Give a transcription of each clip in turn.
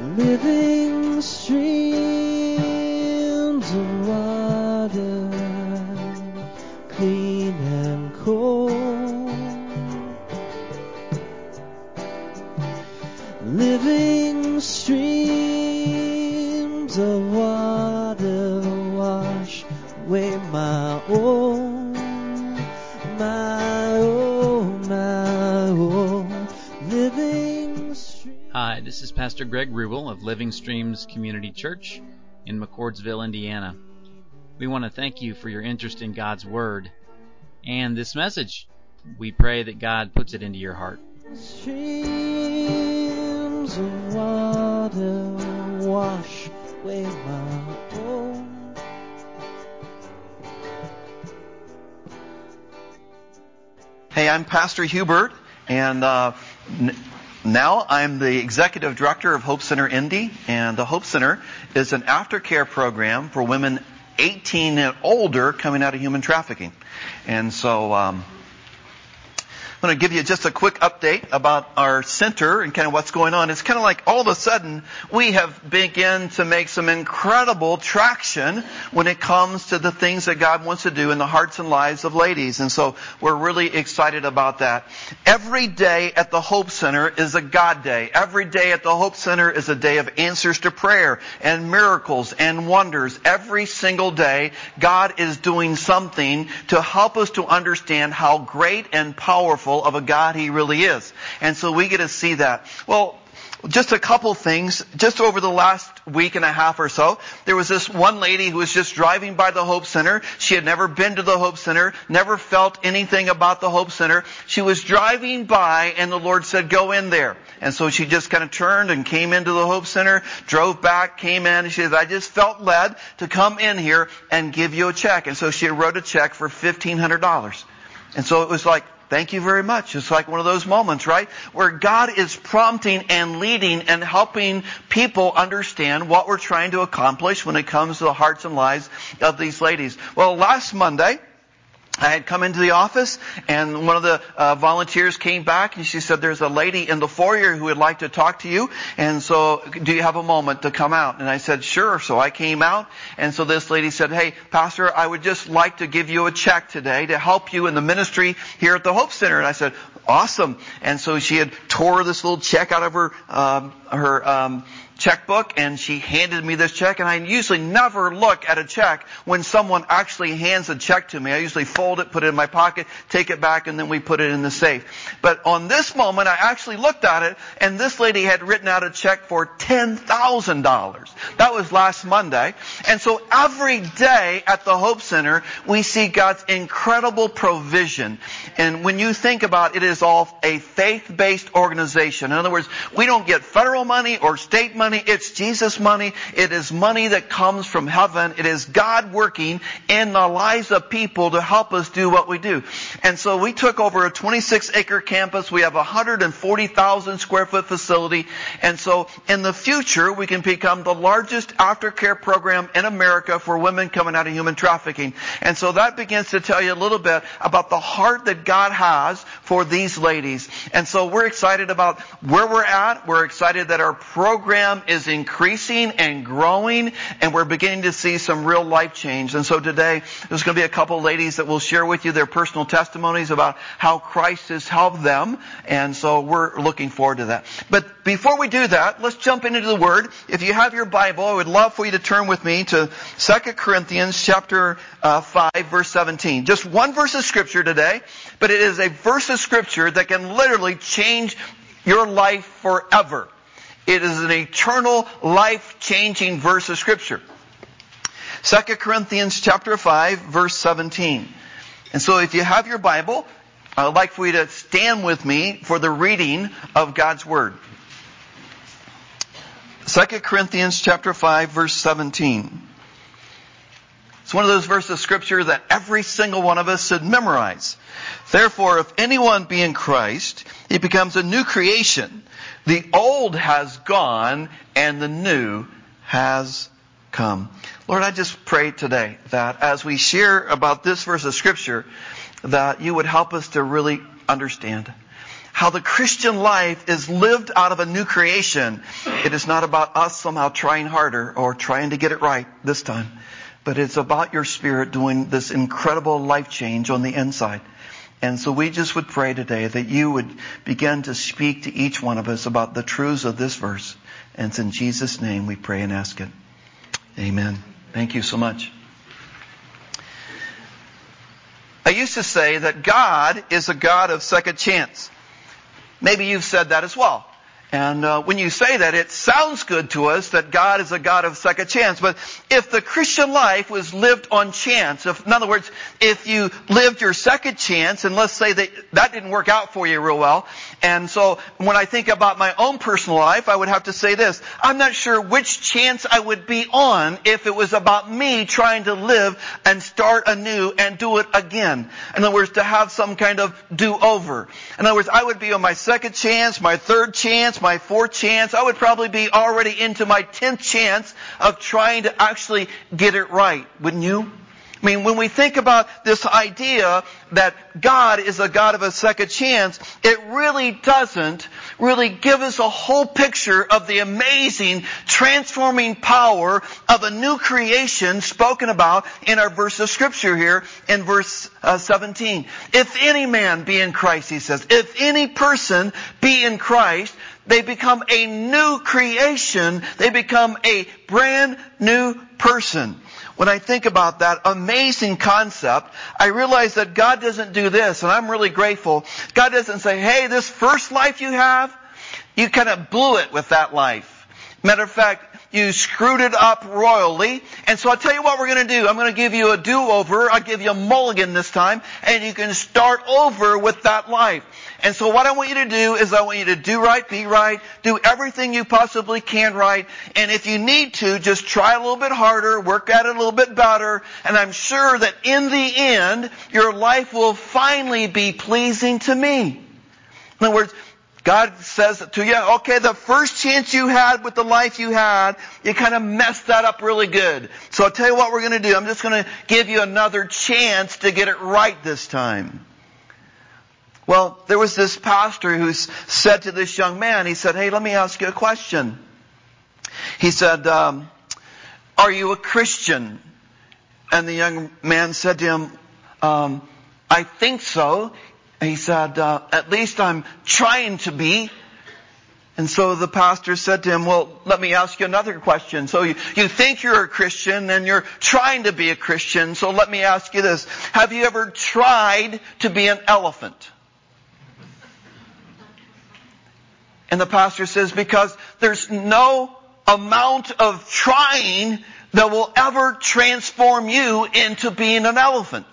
living of Living Streams Community Church in McCordsville, Indiana. We want to thank you for your interest in God's Word and this message. We pray that God puts it into your heart. Streams of water wash away my own. Hey, I'm Pastor Hubert, and uh, n- now I'm the executive director of Hope Center Indy. And the Hope Center is an aftercare program for women 18 and older coming out of human trafficking. And so um, I'm going to give you just a quick update about our center and kind of what's going on. It's kind of like all of a sudden we have begun to make some incredible traction when it comes to the things that God wants to do in the hearts and lives of ladies. And so we're really excited about that. Every day at the Hope Center is a God day. Every day at the Hope Center is a day of answers to prayer and miracles and wonders. Every single day, God is doing something to help us to understand how great and powerful of a God He really is. And so we get to see that. Well, just a couple things. Just over the last week and a half or so, there was this one lady who was just driving by the Hope Center. She had never been to the Hope Center, never felt anything about the Hope Center. She was driving by and the Lord said, go in there. And so she just kind of turned and came into the Hope Center, drove back, came in, and she said, I just felt led to come in here and give you a check. And so she wrote a check for $1,500. And so it was like, Thank you very much. It's like one of those moments, right? Where God is prompting and leading and helping people understand what we're trying to accomplish when it comes to the hearts and lives of these ladies. Well, last Monday, I had come into the office and one of the uh, volunteers came back and she said, there's a lady in the foyer who would like to talk to you. And so do you have a moment to come out? And I said, sure. So I came out and so this lady said, hey, pastor, I would just like to give you a check today to help you in the ministry here at the Hope Center. And I said, awesome. And so she had tore this little check out of her, um, her, um, checkbook and she handed me this check and I usually never look at a check when someone actually hands a check to me. I usually fold it, put it in my pocket, take it back and then we put it in the safe. But on this moment I actually looked at it and this lady had written out a check for $10,000. That was last Monday. And so every day at the Hope Center we see God's incredible provision. And when you think about it, it is all a faith-based organization. In other words, we don't get federal money or state money money. It's Jesus money. It is money that comes from heaven. It is God working in the lives of people to help us do what we do. And so we took over a 26 acre campus. We have a 140,000 square foot facility. And so in the future, we can become the largest aftercare program in America for women coming out of human trafficking. And so that begins to tell you a little bit about the heart that God has for these ladies. And so we're excited about where we're at. We're excited that our program is increasing and growing and we're beginning to see some real life change. And so today there's going to be a couple ladies that will share with you their personal testimonies about how Christ has helped them. And so we're looking forward to that. But before we do that, let's jump into the Word. If you have your Bible, I would love for you to turn with me to 2 Corinthians chapter uh, 5 verse 17. Just one verse of scripture today, but it is a verse of scripture that can literally change your life forever. It is an eternal, life-changing verse of scripture. 2 Corinthians chapter 5 verse 17. And so if you have your Bible, I would like for you to stand with me for the reading of God's Word. 2 Corinthians chapter 5 verse 17. It's one of those verses of scripture that every single one of us should memorize. Therefore, if anyone be in Christ, he becomes a new creation. The old has gone and the new has come. Lord, I just pray today that as we share about this verse of scripture, that you would help us to really understand. how the Christian life is lived out of a new creation. It is not about us somehow trying harder or trying to get it right this time, but it's about your spirit doing this incredible life change on the inside. And so we just would pray today that you would begin to speak to each one of us about the truths of this verse. And it's in Jesus' name we pray and ask it. Amen. Thank you so much. I used to say that God is a God of second chance. Maybe you've said that as well. And uh, when you say that, it sounds good to us that God is a God of second chance. But if the Christian life was lived on chance, if, in other words, if you lived your second chance, and let's say that that didn't work out for you real well, and so when I think about my own personal life, I would have to say this: I'm not sure which chance I would be on if it was about me trying to live and start anew and do it again. In other words, to have some kind of do-over. In other words, I would be on my second chance, my third chance my fourth chance. I would probably be already into my tenth chance of trying to actually get it right, wouldn't you? I mean, when we think about this idea that God is a God of a second chance, it really doesn't really give us a whole picture of the amazing transforming power of a new creation spoken about in our verse of scripture here in verse uh, 17. If any man be in Christ, he says, if any person be in Christ, they become a new creation. They become a brand new person. When I think about that amazing concept, I realize that God doesn't do this, and I'm really grateful. God doesn't say, hey, this first life you have, you kind of blew it with that life. Matter of fact, you screwed it up royally. And so I'll tell you what we're going to do. I'm going to give you a do-over. I'll give you a mulligan this time. And you can start over with that life. And so what I want you to do is I want you to do right, be right, do everything you possibly can right. And if you need to, just try a little bit harder, work at it a little bit better. And I'm sure that in the end, your life will finally be pleasing to me. In other words, God says to you, okay, the first chance you had with the life you had, you kind of messed that up really good. So I'll tell you what we're going to do. I'm just going to give you another chance to get it right this time. Well, there was this pastor who said to this young man, he said, hey, let me ask you a question. He said, um, are you a Christian? And the young man said to him, um, I think so. He said, uh, at least I'm trying to be. And so the pastor said to him, well, let me ask you another question. So you, you think you're a Christian and you're trying to be a Christian. So let me ask you this. Have you ever tried to be an elephant? And the pastor says, because there's no amount of trying that will ever transform you into being an elephant.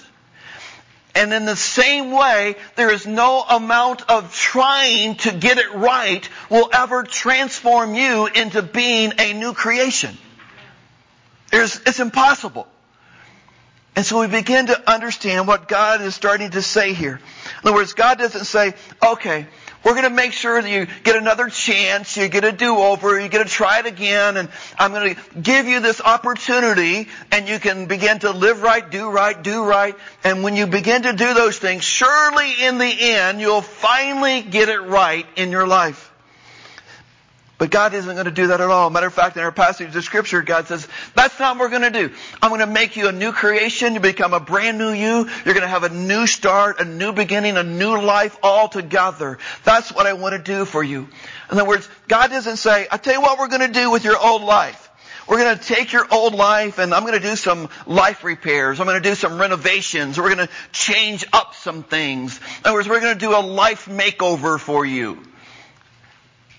And in the same way, there is no amount of trying to get it right will ever transform you into being a new creation. There's, it's impossible. And so we begin to understand what God is starting to say here. In other words, God doesn't say, okay, we're going to make sure that you get another chance, you get a do-over, you get to try it again, and I'm going to give you this opportunity, and you can begin to live right, do right, do right. And when you begin to do those things, surely in the end, you'll finally get it right in your life. But God isn't going to do that at all. Matter of fact, in our passage of scripture, God says, that's not what we're going to do. I'm going to make you a new creation. You become a brand new you. You're going to have a new start, a new beginning, a new life altogether. That's what I want to do for you. In other words, God doesn't say, I tell you what we're going to do with your old life. We're going to take your old life and I'm going to do some life repairs. I'm going to do some renovations. We're going to change up some things. In other words, we're going to do a life makeover for you.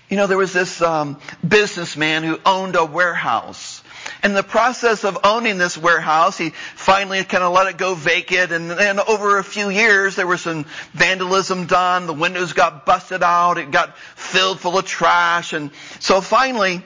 You know, there was this um, businessman who owned a warehouse. In the process of owning this warehouse, he finally kind of let it go vacant, and then over a few years, there was some vandalism done. The windows got busted out. It got filled full of trash, and so finally,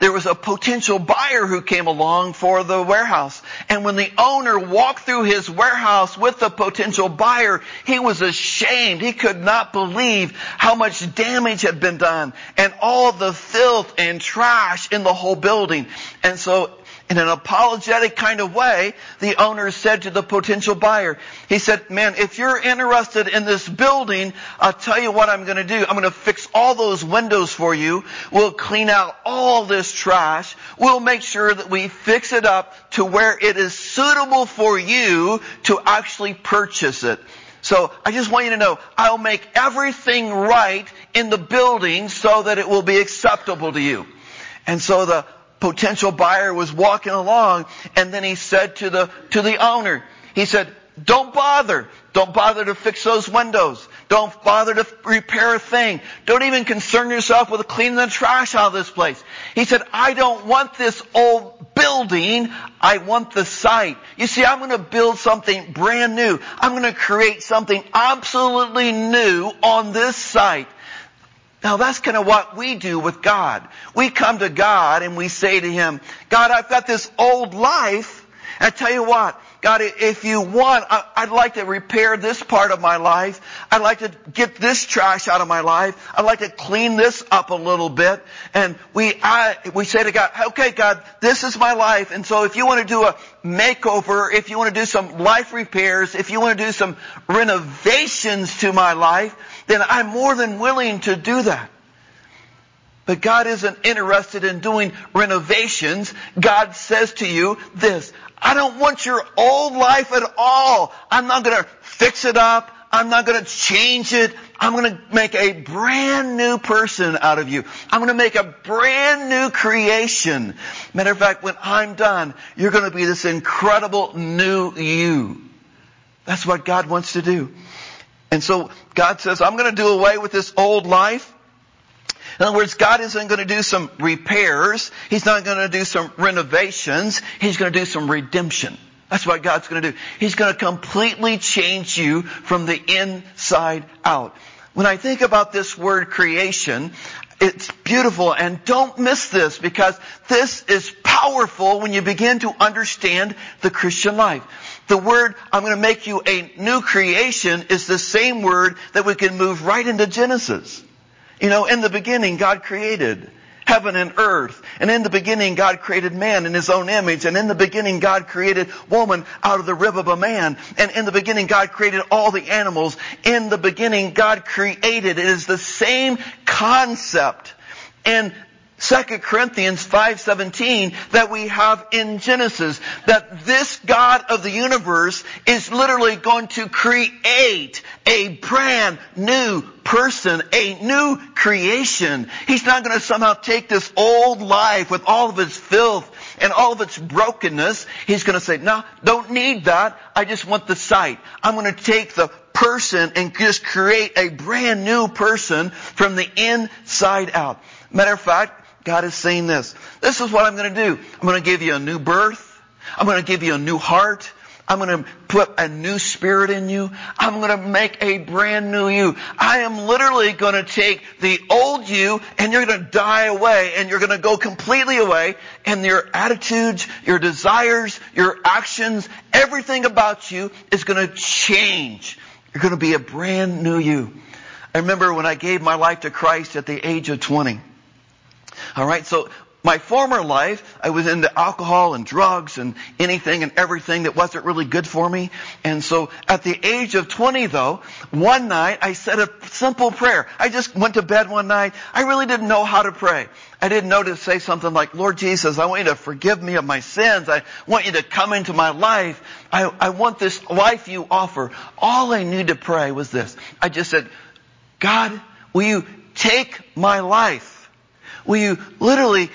there was a potential buyer who came along for the warehouse. And when the owner walked through his warehouse with the potential buyer, he was ashamed. He could not believe how much damage had been done and all the filth and trash in the whole building. And so in an apologetic kind of way, the owner said to the potential buyer, he said, man, if you're interested in this building, I'll tell you what I'm going to do. I'm going to fix all those windows for you. We'll clean out all this trash. We'll make sure that we fix it up to where it is suitable for you to actually purchase it. So I just want you to know, I'll make everything right in the building so that it will be acceptable to you. And so the potential buyer was walking along and then he said to the, to the owner, he said, don't bother. Don't bother to fix those windows. Don't bother to repair a thing. Don't even concern yourself with cleaning the trash out of this place. He said, I don't want this old building. I want the site. You see, I'm going to build something brand new. I'm going to create something absolutely new on this site. Now that's kind of what we do with God. We come to God and we say to Him, God, I've got this old life. I tell you what, God, if you want, I'd like to repair this part of my life. I'd like to get this trash out of my life. I'd like to clean this up a little bit. And we, I, we say to God, okay, God, this is my life. And so if you want to do a makeover, if you want to do some life repairs, if you want to do some renovations to my life, then I'm more than willing to do that. But God isn't interested in doing renovations. God says to you this, I don't want your old life at all. I'm not going to fix it up. I'm not going to change it. I'm going to make a brand new person out of you. I'm going to make a brand new creation. Matter of fact, when I'm done, you're going to be this incredible new you. That's what God wants to do. And so God says, I'm going to do away with this old life. In other words, God isn't going to do some repairs. He's not going to do some renovations. He's going to do some redemption. That's what God's going to do. He's going to completely change you from the inside out. When I think about this word creation, it's beautiful and don't miss this because this is powerful when you begin to understand the Christian life. The word, I'm going to make you a new creation is the same word that we can move right into Genesis. You know, in the beginning, God created heaven and earth. And in the beginning, God created man in his own image. And in the beginning, God created woman out of the rib of a man. And in the beginning, God created all the animals. In the beginning, God created. It is the same concept. And 2 Corinthians 5:17 that we have in Genesis that this God of the universe is literally going to create a brand new person, a new creation. He's not going to somehow take this old life with all of its filth and all of its brokenness. He's going to say, no, don't need that. I just want the sight. I'm going to take the person and just create a brand new person from the inside out. Matter of fact, God is saying this. This is what I'm going to do. I'm going to give you a new birth. I'm going to give you a new heart. I'm going to put a new spirit in you. I'm going to make a brand new you. I am literally going to take the old you and you're going to die away and you're going to go completely away and your attitudes, your desires, your actions, everything about you is going to change. You're going to be a brand new you. I remember when I gave my life to Christ at the age of 20. All right, so my former life, I was into alcohol and drugs and anything and everything that wasn't really good for me. And so at the age of 20 though, one night I said a simple prayer. I just went to bed one night. I really didn't know how to pray. I didn't know to say something like, Lord Jesus, I want you to forgive me of my sins. I want you to come into my life. I, I want this life you offer. All I knew to pray was this. I just said, God, will you take my life? Will you literally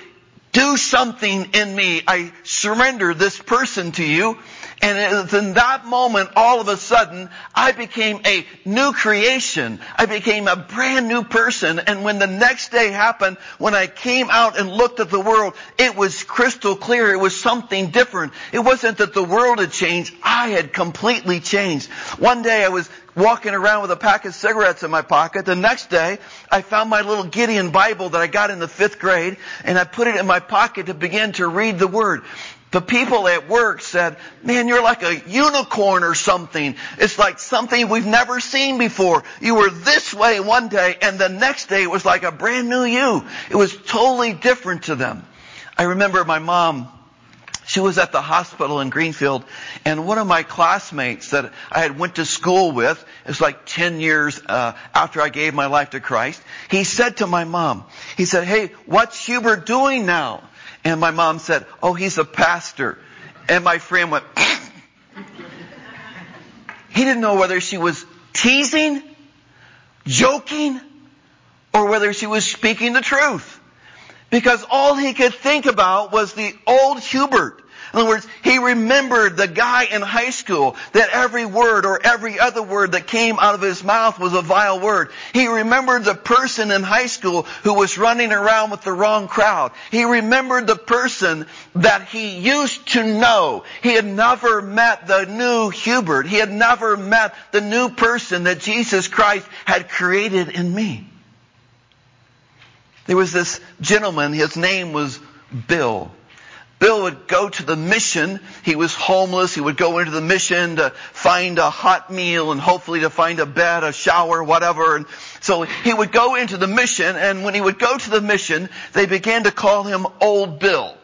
do something in me? I surrender this person to you. And in that moment, all of a sudden, I became a new creation. I became a brand new person. And when the next day happened, when I came out and looked at the world, it was crystal clear. It was something different. It wasn't that the world had changed. I had completely changed. One day I was walking around with a pack of cigarettes in my pocket. The next day, I found my little Gideon Bible that I got in the fifth grade, and I put it in my pocket to begin to read the Word. The people at work said, man, you're like a unicorn or something. It's like something we've never seen before. You were this way one day and the next day it was like a brand new you. It was totally different to them. I remember my mom She was at the hospital in Greenfield and one of my classmates that I had went to school with, it's like 10 years uh, after I gave my life to Christ, he said to my mom, he said, hey, what's Hubert doing now? And my mom said, oh, he's a pastor. And my friend went, he didn't know whether she was teasing, joking, or whether she was speaking the truth. Because all he could think about was the old Hubert. In other words, he remembered the guy in high school that every word or every other word that came out of his mouth was a vile word. He remembered the person in high school who was running around with the wrong crowd. He remembered the person that he used to know. He had never met the new Hubert. He had never met the new person that Jesus Christ had created in me. There was this gentleman, his name was Bill. Bill would go to the mission. He was homeless. He would go into the mission to find a hot meal and hopefully to find a bed, a shower, whatever. And so he would go into the mission and when he would go to the mission, they began to call him Old Bill.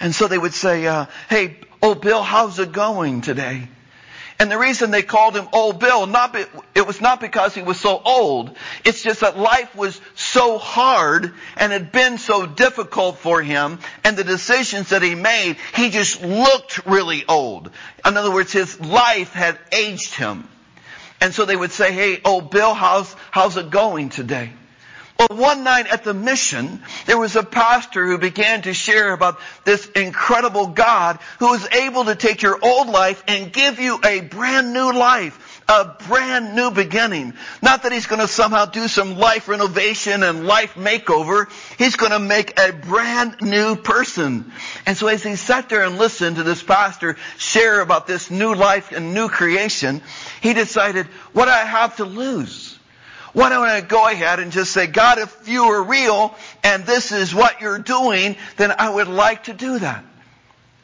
And so they would say, uh, hey, Old Bill, how's it going today? And the reason they called him Old Bill, not be, it was not because he was so old. It's just that life was so hard and had been so difficult for him and the decisions that he made, he just looked really old. In other words, his life had aged him. And so they would say, hey, Old Bill, how's, how's it going today? Well, one night at the mission, there was a pastor who began to share about this incredible God who is able to take your old life and give you a brand new life. A brand new beginning. Not that he's going to somehow do some life renovation and life makeover. He's going to make a brand new person. And so as he sat there and listened to this pastor share about this new life and new creation, he decided, what do I have to lose? Why don't I go ahead and just say, God, if you are real and this is what you're doing, then I would like to do that.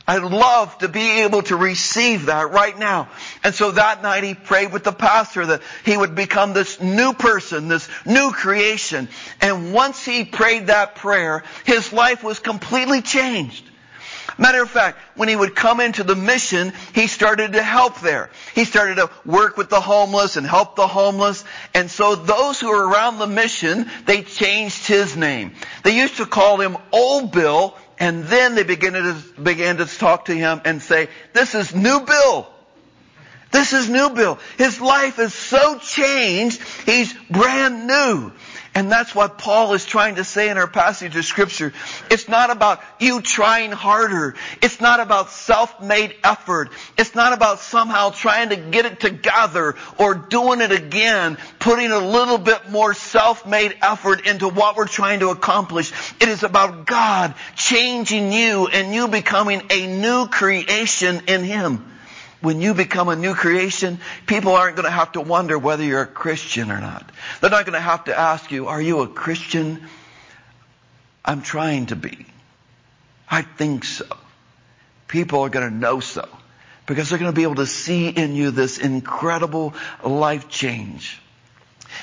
I'd love to be able to receive that right now. And so that night he prayed with the pastor that he would become this new person, this new creation. And once he prayed that prayer, his life was completely changed. Matter of fact, when he would come into the mission, he started to help there. He started to work with the homeless and help the homeless. And so those who were around the mission, they changed his name. They used to call him Old Bill, and then they began to, began to talk to him and say, this is New Bill. This is New Bill. His life is so changed, he's brand new. And that's what Paul is trying to say in our passage of scripture. It's not about you trying harder. It's not about self-made effort. It's not about somehow trying to get it together or doing it again, putting a little bit more self-made effort into what we're trying to accomplish. It is about God changing you and you becoming a new creation in Him when you become a new creation, people aren't going to have to wonder whether you're a Christian or not. They're not going to have to ask you, are you a Christian? I'm trying to be. I think so. People are going to know so because they're going to be able to see in you this incredible life change.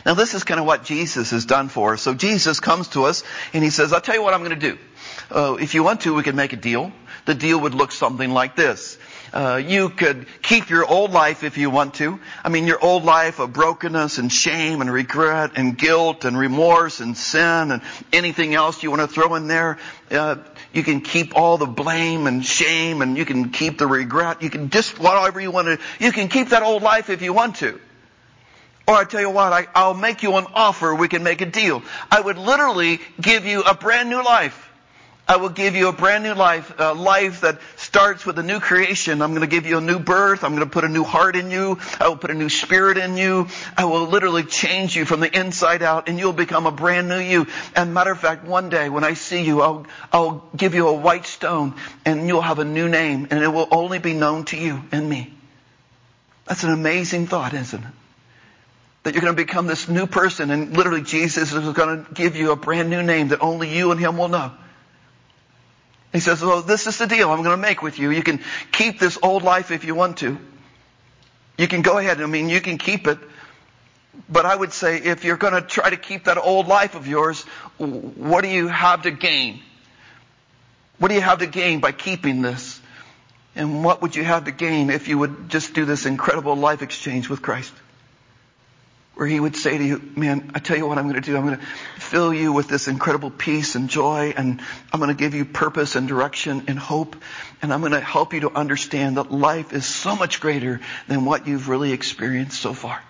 Now this is kind of what Jesus has done for us. So Jesus comes to us and he says, I'll tell you what I'm going to do. Uh, if you want to, we can make a deal. The deal would look something like this. Uh, you could keep your old life if you want to. I mean, your old life of brokenness and shame and regret and guilt and remorse and sin and anything else you want to throw in there. Uh, you can keep all the blame and shame and you can keep the regret. You can just whatever you want to. You can keep that old life if you want to. Or I tell you what, I, will make you an offer. We can make a deal. I would literally give you a brand new life. I will give you a brand new life, a life that starts with a new creation. I'm going to give you a new birth. I'm going to put a new heart in you. I will put a new spirit in you. I will literally change you from the inside out and you'll become a brand new you. And matter of fact, one day when I see you, I'll, I'll give you a white stone and you'll have a new name and it will only be known to you and me. That's an amazing thought, isn't it? That you're going to become this new person and literally Jesus is going to give you a brand new name that only you and Him will know. He says, well, this is the deal I'm going to make with you. You can keep this old life if you want to. You can go ahead. I mean, you can keep it. But I would say if you're going to try to keep that old life of yours, what do you have to gain? What do you have to gain by keeping this? And what would you have to gain if you would just do this incredible life exchange with Christ? Where he would say to you, man, I tell you what I'm going to do. I'm going to fill you with this incredible peace and joy and I'm going to give you purpose and direction and hope. And I'm going to help you to understand that life is so much greater than what you've really experienced so far.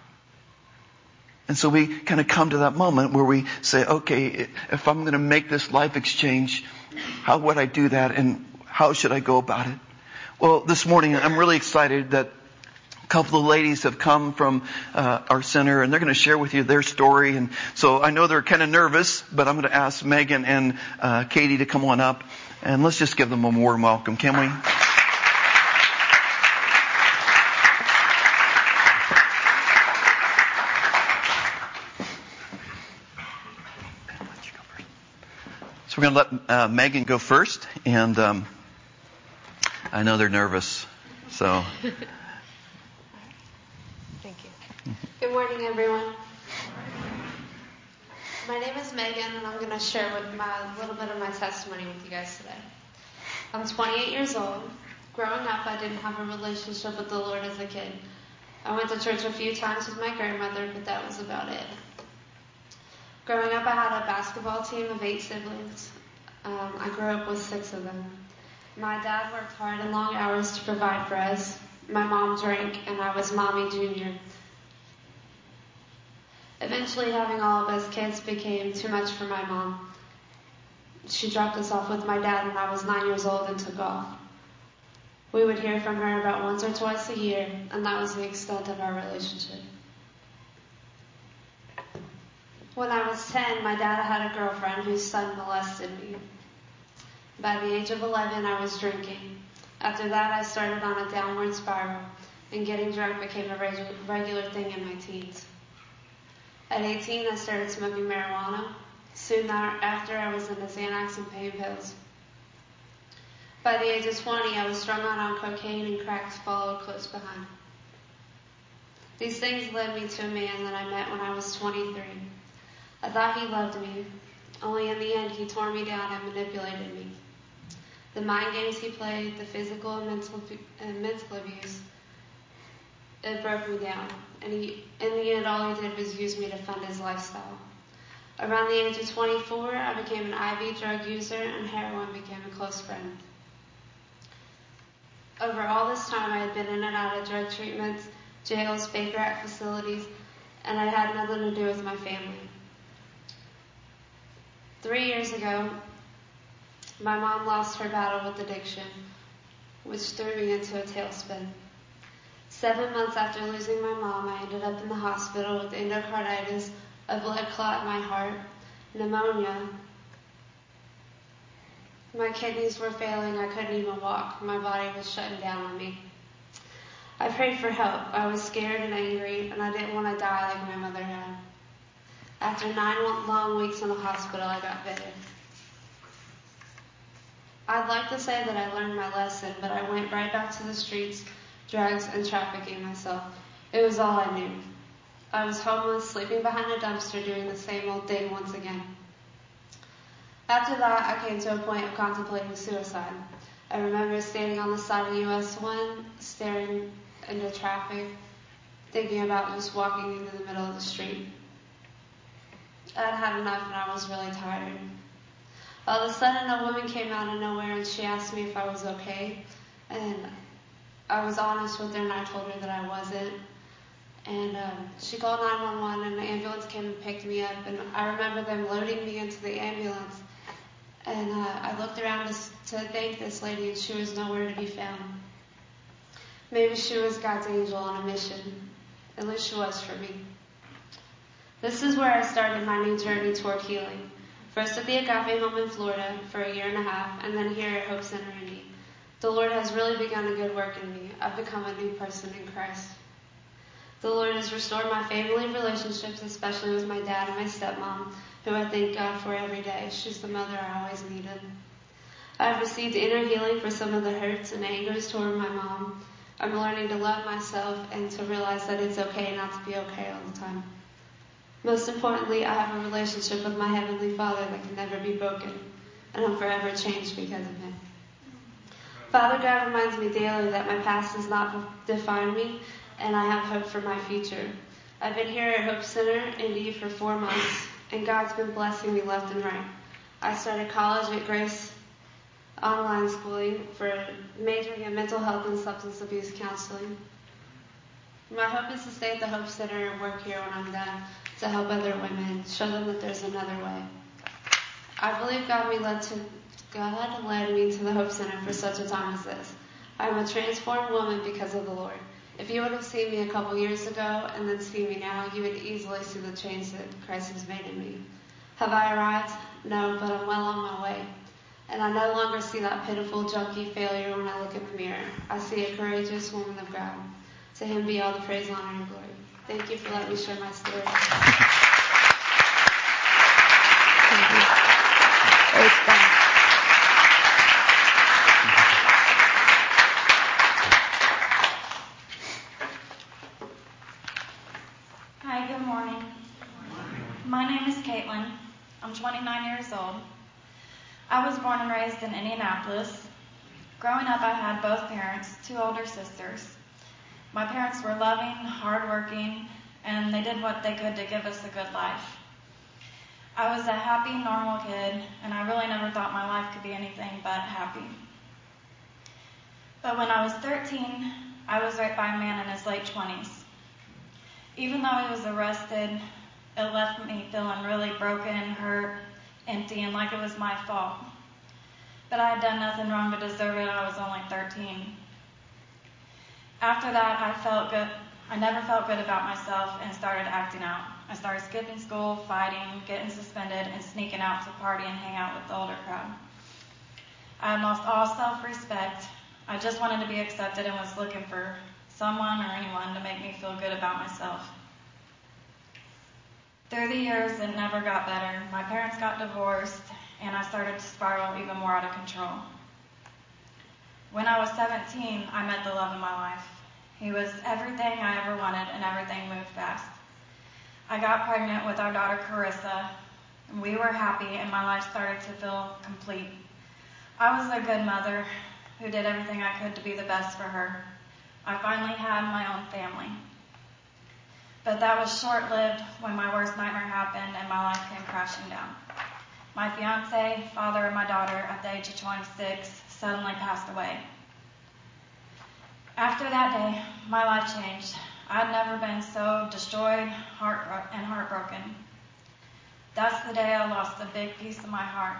And so we kind of come to that moment where we say, okay, if I'm going to make this life exchange, how would I do that and how should I go about it? Well, this morning I'm really excited that a couple of ladies have come from uh, our center and they're going to share with you their story. And so I know they're kind of nervous, but I'm going to ask Megan and uh, Katie to come on up and let's just give them a warm welcome, can we? So we're going to let uh, Megan go first, and um, I know they're nervous, so. Good morning, everyone. My name is Megan, and I'm going to share with my, a little bit of my testimony with you guys today. I'm 28 years old. Growing up, I didn't have a relationship with the Lord as a kid. I went to church a few times with my grandmother, but that was about it. Growing up, I had a basketball team of eight siblings. Um, I grew up with six of them. My dad worked hard and long hours to provide for us. My mom drank, and I was mommy junior. Eventually, having all of us kids became too much for my mom. She dropped us off with my dad when I was nine years old and took off. We would hear from her about once or twice a year, and that was the extent of our relationship. When I was 10, my dad had a girlfriend whose son molested me. By the age of 11, I was drinking. After that, I started on a downward spiral, and getting drunk became a regular thing in my teens. At 18, I started smoking marijuana. Soon after, I was into Xanax and pain pills. By the age of 20, I was strung out on cocaine and crack followed close behind. These things led me to a man that I met when I was 23. I thought he loved me, only in the end he tore me down and manipulated me the mind games he played, the physical and mental, and mental abuse, it broke me down. And he, in the end, all he did was use me to fund his lifestyle. Around the age of 24, I became an IV drug user and heroin became a close friend. Over all this time, I had been in and out of drug treatments, jails, fake rat facilities, and I had nothing to do with my family. Three years ago, my mom lost her battle with addiction, which threw me into a tailspin. Seven months after losing my mom, I ended up in the hospital with endocarditis, a blood clot in my heart, pneumonia. My kidneys were failing. I couldn't even walk. My body was shutting down on me. I prayed for help. I was scared and angry, and I didn't want to die like my mother had. After nine long weeks in the hospital, I got better. I'd like to say that I learned my lesson, but I went right back to the streets, drugs, and trafficking myself. It was all I knew. I was homeless, sleeping behind a dumpster, doing the same old thing once again. After that, I came to a point of contemplating suicide. I remember standing on the side of US 1, staring into traffic, thinking about just walking into the middle of the street. I'd had enough and I was really tired. All of a sudden, a woman came out of nowhere and she asked me if I was okay. And I was honest with her and I told her that I wasn't. And um, she called 911 and the ambulance came and picked me up. And I remember them loading me into the ambulance. And uh, I looked around to, to thank this lady and she was nowhere to be found. Maybe she was God's angel on a mission. At least she was for me. This is where I started my new journey toward healing. First at the Agape home in Florida for a year and a half, and then here at Hope Center in Indy. The Lord has really begun a good work in me. I've become a new person in Christ. The Lord has restored my family relationships, especially with my dad and my stepmom, who I thank God for every day. She's the mother I always needed. I've received inner healing for some of the hurts and angers toward my mom. I'm learning to love myself and to realize that it's okay not to be okay all the time. Most importantly, I have a relationship with my Heavenly Father that can never be broken, and I'm forever changed because of Him. Father God reminds me daily that my past does not define me and I have hope for my future. I've been here at Hope Center, Indy, for four months, and God's been blessing me left and right. I started college at Grace online schooling for majoring in mental health and substance abuse counseling. My hope is to stay at the Hope Center and work here when I'm done to help other women, show them that there's another way. I believe God me led to God led me to the Hope Center for such a time as this. I am a transformed woman because of the Lord. If you would have seen me a couple years ago and then see me now, you would easily see the change that Christ has made in me. Have I arrived? No, but I'm well on my way. And I no longer see that pitiful, junky failure when I look in the mirror. I see a courageous woman of God. To him be all the praise, honor, and glory. Thank you for letting me share my story. Hi, good morning. My name is Caitlin. I'm 29 years old. I was born and raised in Indianapolis. Growing up, I had both parents, two older sisters. My parents were loving, hardworking, and they did what they could to give us a good life. I was a happy, normal kid, and I really never thought my life could be anything but happy. But when I was 13, I was raped by a man in his late 20s. Even though he was arrested, it left me feeling really broken, hurt, empty, and like it was my fault. But I had done nothing wrong to deserve it. I was only 13. After that, I felt good. I never felt good about myself and started acting out. I started skipping school, fighting, getting suspended, and sneaking out to party and hang out with the older crowd. I had lost all self-respect. I just wanted to be accepted and was looking for someone or anyone to make me feel good about myself. Through the years, it never got better. My parents got divorced, and I started to spiral even more out of control. When I was 17, I met the love of my life. He was everything I ever wanted, and everything moved fast. I got pregnant with our daughter Carissa, and we were happy, and my life started to feel complete. I was a good mother who did everything I could to be the best for her. I finally had my own family. But that was short lived when my worst nightmare happened and my life came crashing down. My fiance, father of my daughter at the age of 26, suddenly passed away. After that day, my life changed. I'd never been so destroyed heart and heartbroken. That's the day I lost a big piece of my heart.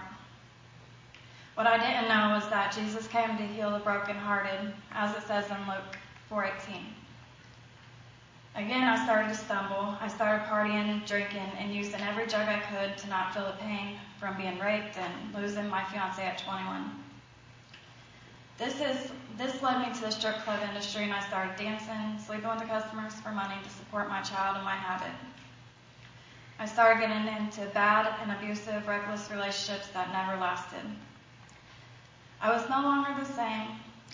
What I didn't know was that Jesus came to heal the brokenhearted, as it says in Luke 4:18. Again, I started to stumble. I started partying, drinking, and using every drug I could to not feel the pain from being raped and losing my fiance at 21. This is this led me to the strip club industry, and I started dancing, sleeping with the customers for money to support my child and my habit. I started getting into bad and abusive, reckless relationships that never lasted. I was no longer the same.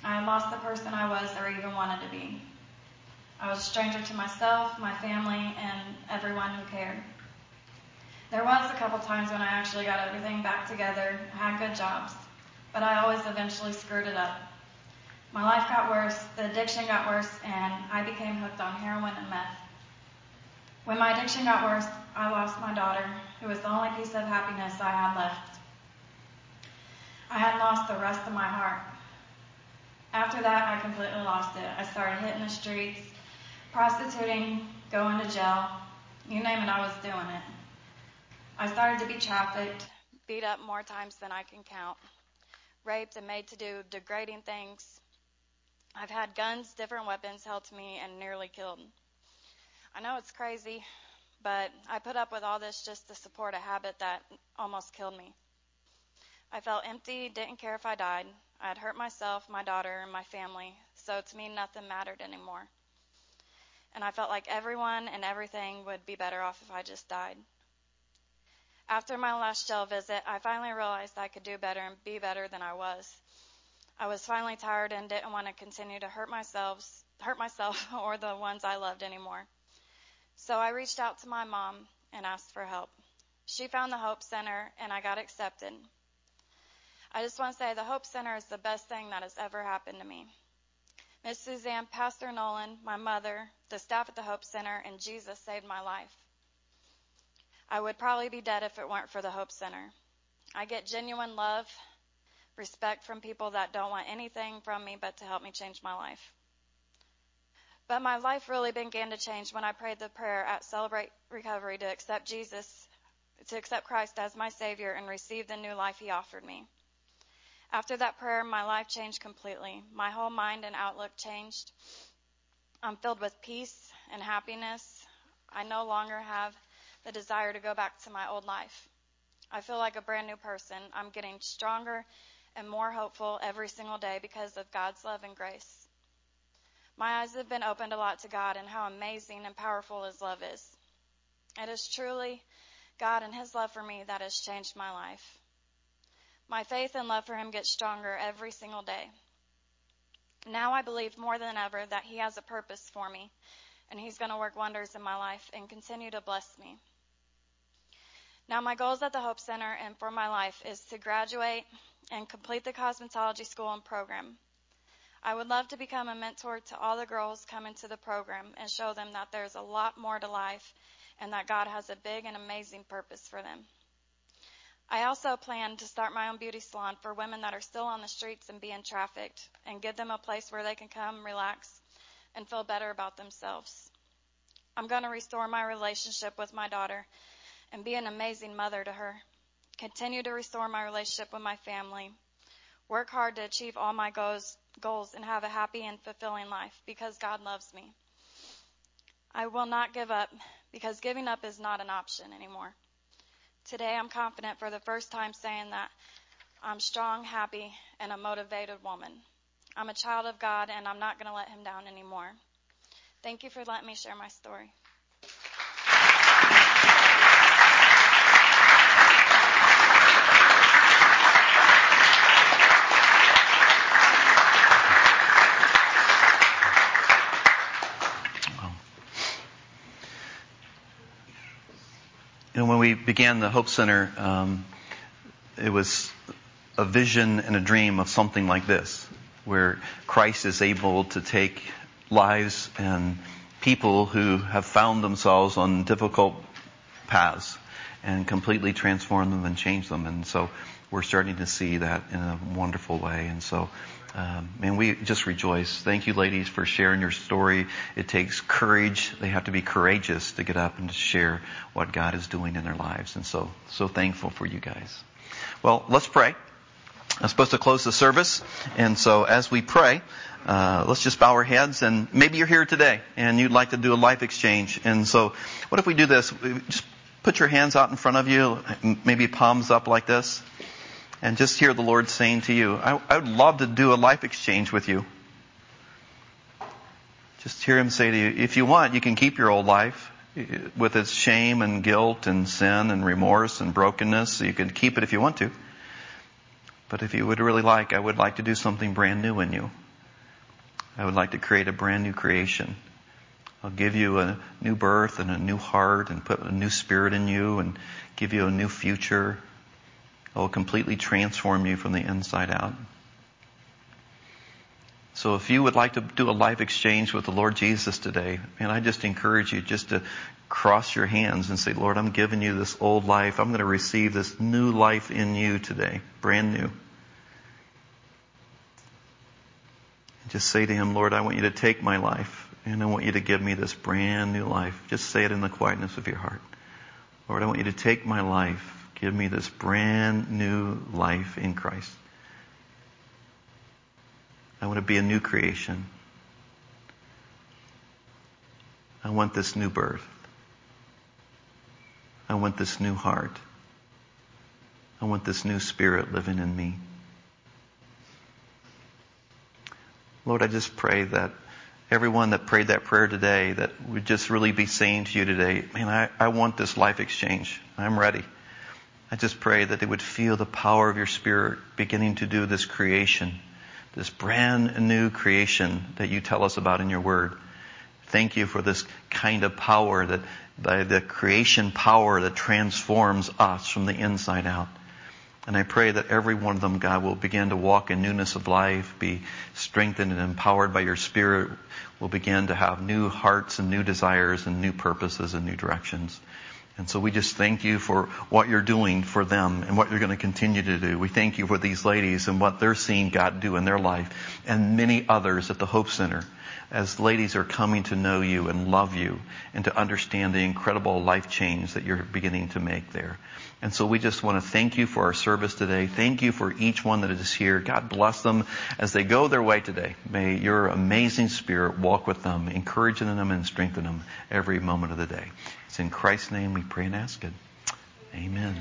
I had lost the person I was or even wanted to be. I was a stranger to myself, my family, and everyone who cared. There was a couple times when I actually got everything back together, had good jobs but I always eventually screwed it up. My life got worse, the addiction got worse, and I became hooked on heroin and meth. When my addiction got worse, I lost my daughter, who was the only piece of happiness I had left. I had lost the rest of my heart. After that, I completely lost it. I started hitting the streets, prostituting, going to jail. You name it, I was doing it. I started to be trafficked, beat up more times than I can count raped and made to do degrading things. I've had guns, different weapons held to me, and nearly killed. I know it's crazy, but I put up with all this just to support a habit that almost killed me. I felt empty, didn't care if I died. I had hurt myself, my daughter, and my family, so to me nothing mattered anymore. And I felt like everyone and everything would be better off if I just died. After my last jail visit, I finally realized I could do better and be better than I was. I was finally tired and didn't want to continue to hurt myself, hurt myself or the ones I loved anymore. So I reached out to my mom and asked for help. She found the Hope Center and I got accepted. I just want to say the Hope Center is the best thing that has ever happened to me. Miss Suzanne, Pastor Nolan, my mother, the staff at the Hope Center, and Jesus saved my life. I would probably be dead if it weren't for the Hope Center. I get genuine love, respect from people that don't want anything from me but to help me change my life. But my life really began to change when I prayed the prayer at Celebrate Recovery to accept Jesus, to accept Christ as my Savior and receive the new life He offered me. After that prayer, my life changed completely. My whole mind and outlook changed. I'm filled with peace and happiness. I no longer have the desire to go back to my old life. I feel like a brand new person. I'm getting stronger and more hopeful every single day because of God's love and grace. My eyes have been opened a lot to God and how amazing and powerful His love is. It is truly God and His love for me that has changed my life. My faith and love for Him gets stronger every single day. Now I believe more than ever that He has a purpose for me, and He's going to work wonders in my life and continue to bless me. Now, my goals at the Hope Center and for my life is to graduate and complete the cosmetology school and program. I would love to become a mentor to all the girls coming to the program and show them that there's a lot more to life and that God has a big and amazing purpose for them. I also plan to start my own beauty salon for women that are still on the streets and being trafficked and give them a place where they can come, relax, and feel better about themselves. I'm going to restore my relationship with my daughter and be an amazing mother to her. Continue to restore my relationship with my family. Work hard to achieve all my goals, goals and have a happy and fulfilling life because God loves me. I will not give up because giving up is not an option anymore. Today I'm confident for the first time saying that I'm strong, happy, and a motivated woman. I'm a child of God and I'm not going to let him down anymore. Thank you for letting me share my story. You know, when we began the Hope Center, um, it was a vision and a dream of something like this, where Christ is able to take lives and people who have found themselves on difficult paths and completely transform them and change them. And so we're starting to see that in a wonderful way. And so um, man, we just rejoice. Thank you, ladies, for sharing your story. It takes courage. They have to be courageous to get up and to share what God is doing in their lives. And so, so thankful for you guys. Well, let's pray. I'm supposed to close the service. And so as we pray, uh, let's just bow our heads and maybe you're here today and you'd like to do a life exchange. And so what if we do this? Just put your hands out in front of you, maybe palms up like this and just hear the Lord saying to you, I, I would love to do a life exchange with you. Just hear Him say to you, if you want, you can keep your old life eh, with its shame and guilt and sin and remorse and brokenness. You can keep it if you want to. But if you would really like, I would like to do something brand new in you. I would like to create a brand new creation. I'll give you a new birth and a new heart and put a new spirit in you and give you a new future it will completely transform you from the inside out. So if you would like to do a life exchange with the Lord Jesus today, and I just encourage you just to cross your hands and say, Lord, I'm giving you this old life. I'm going to receive this new life in you today, brand new. Just say to him, Lord, I want you to take my life and I want you to give me this brand new life. Just say it in the quietness of your heart. Lord, I want you to take my life Give me this brand new life in Christ. I want to be a new creation. I want this new birth. I want this new heart. I want this new spirit living in me. Lord, I just pray that everyone that prayed that prayer today, that would just really be saying to you today, man, I, I want this life exchange. I'm ready. I just pray that they would feel the power of your Spirit beginning to do this creation, this brand new creation that you tell us about in your Word. Thank you for this kind of power that, by the creation power that transforms us from the inside out. And I pray that every one of them, God, will begin to walk in newness of life, be strengthened and empowered by your Spirit, will begin to have new hearts and new desires and new purposes and new directions. And so we just thank you for what you're doing for them and what you're going to continue to do. We thank you for these ladies and what they're seeing God do in their life and many others at the Hope Center as ladies are coming to know you and love you and to understand the incredible life change that you're beginning to make there. And so we just want to thank you for our service today. Thank you for each one that is here. God bless them as they go their way today. May your amazing spirit walk with them, encouraging them and strengthening them every moment of the day. It's in Christ's name we pray and ask it. Amen.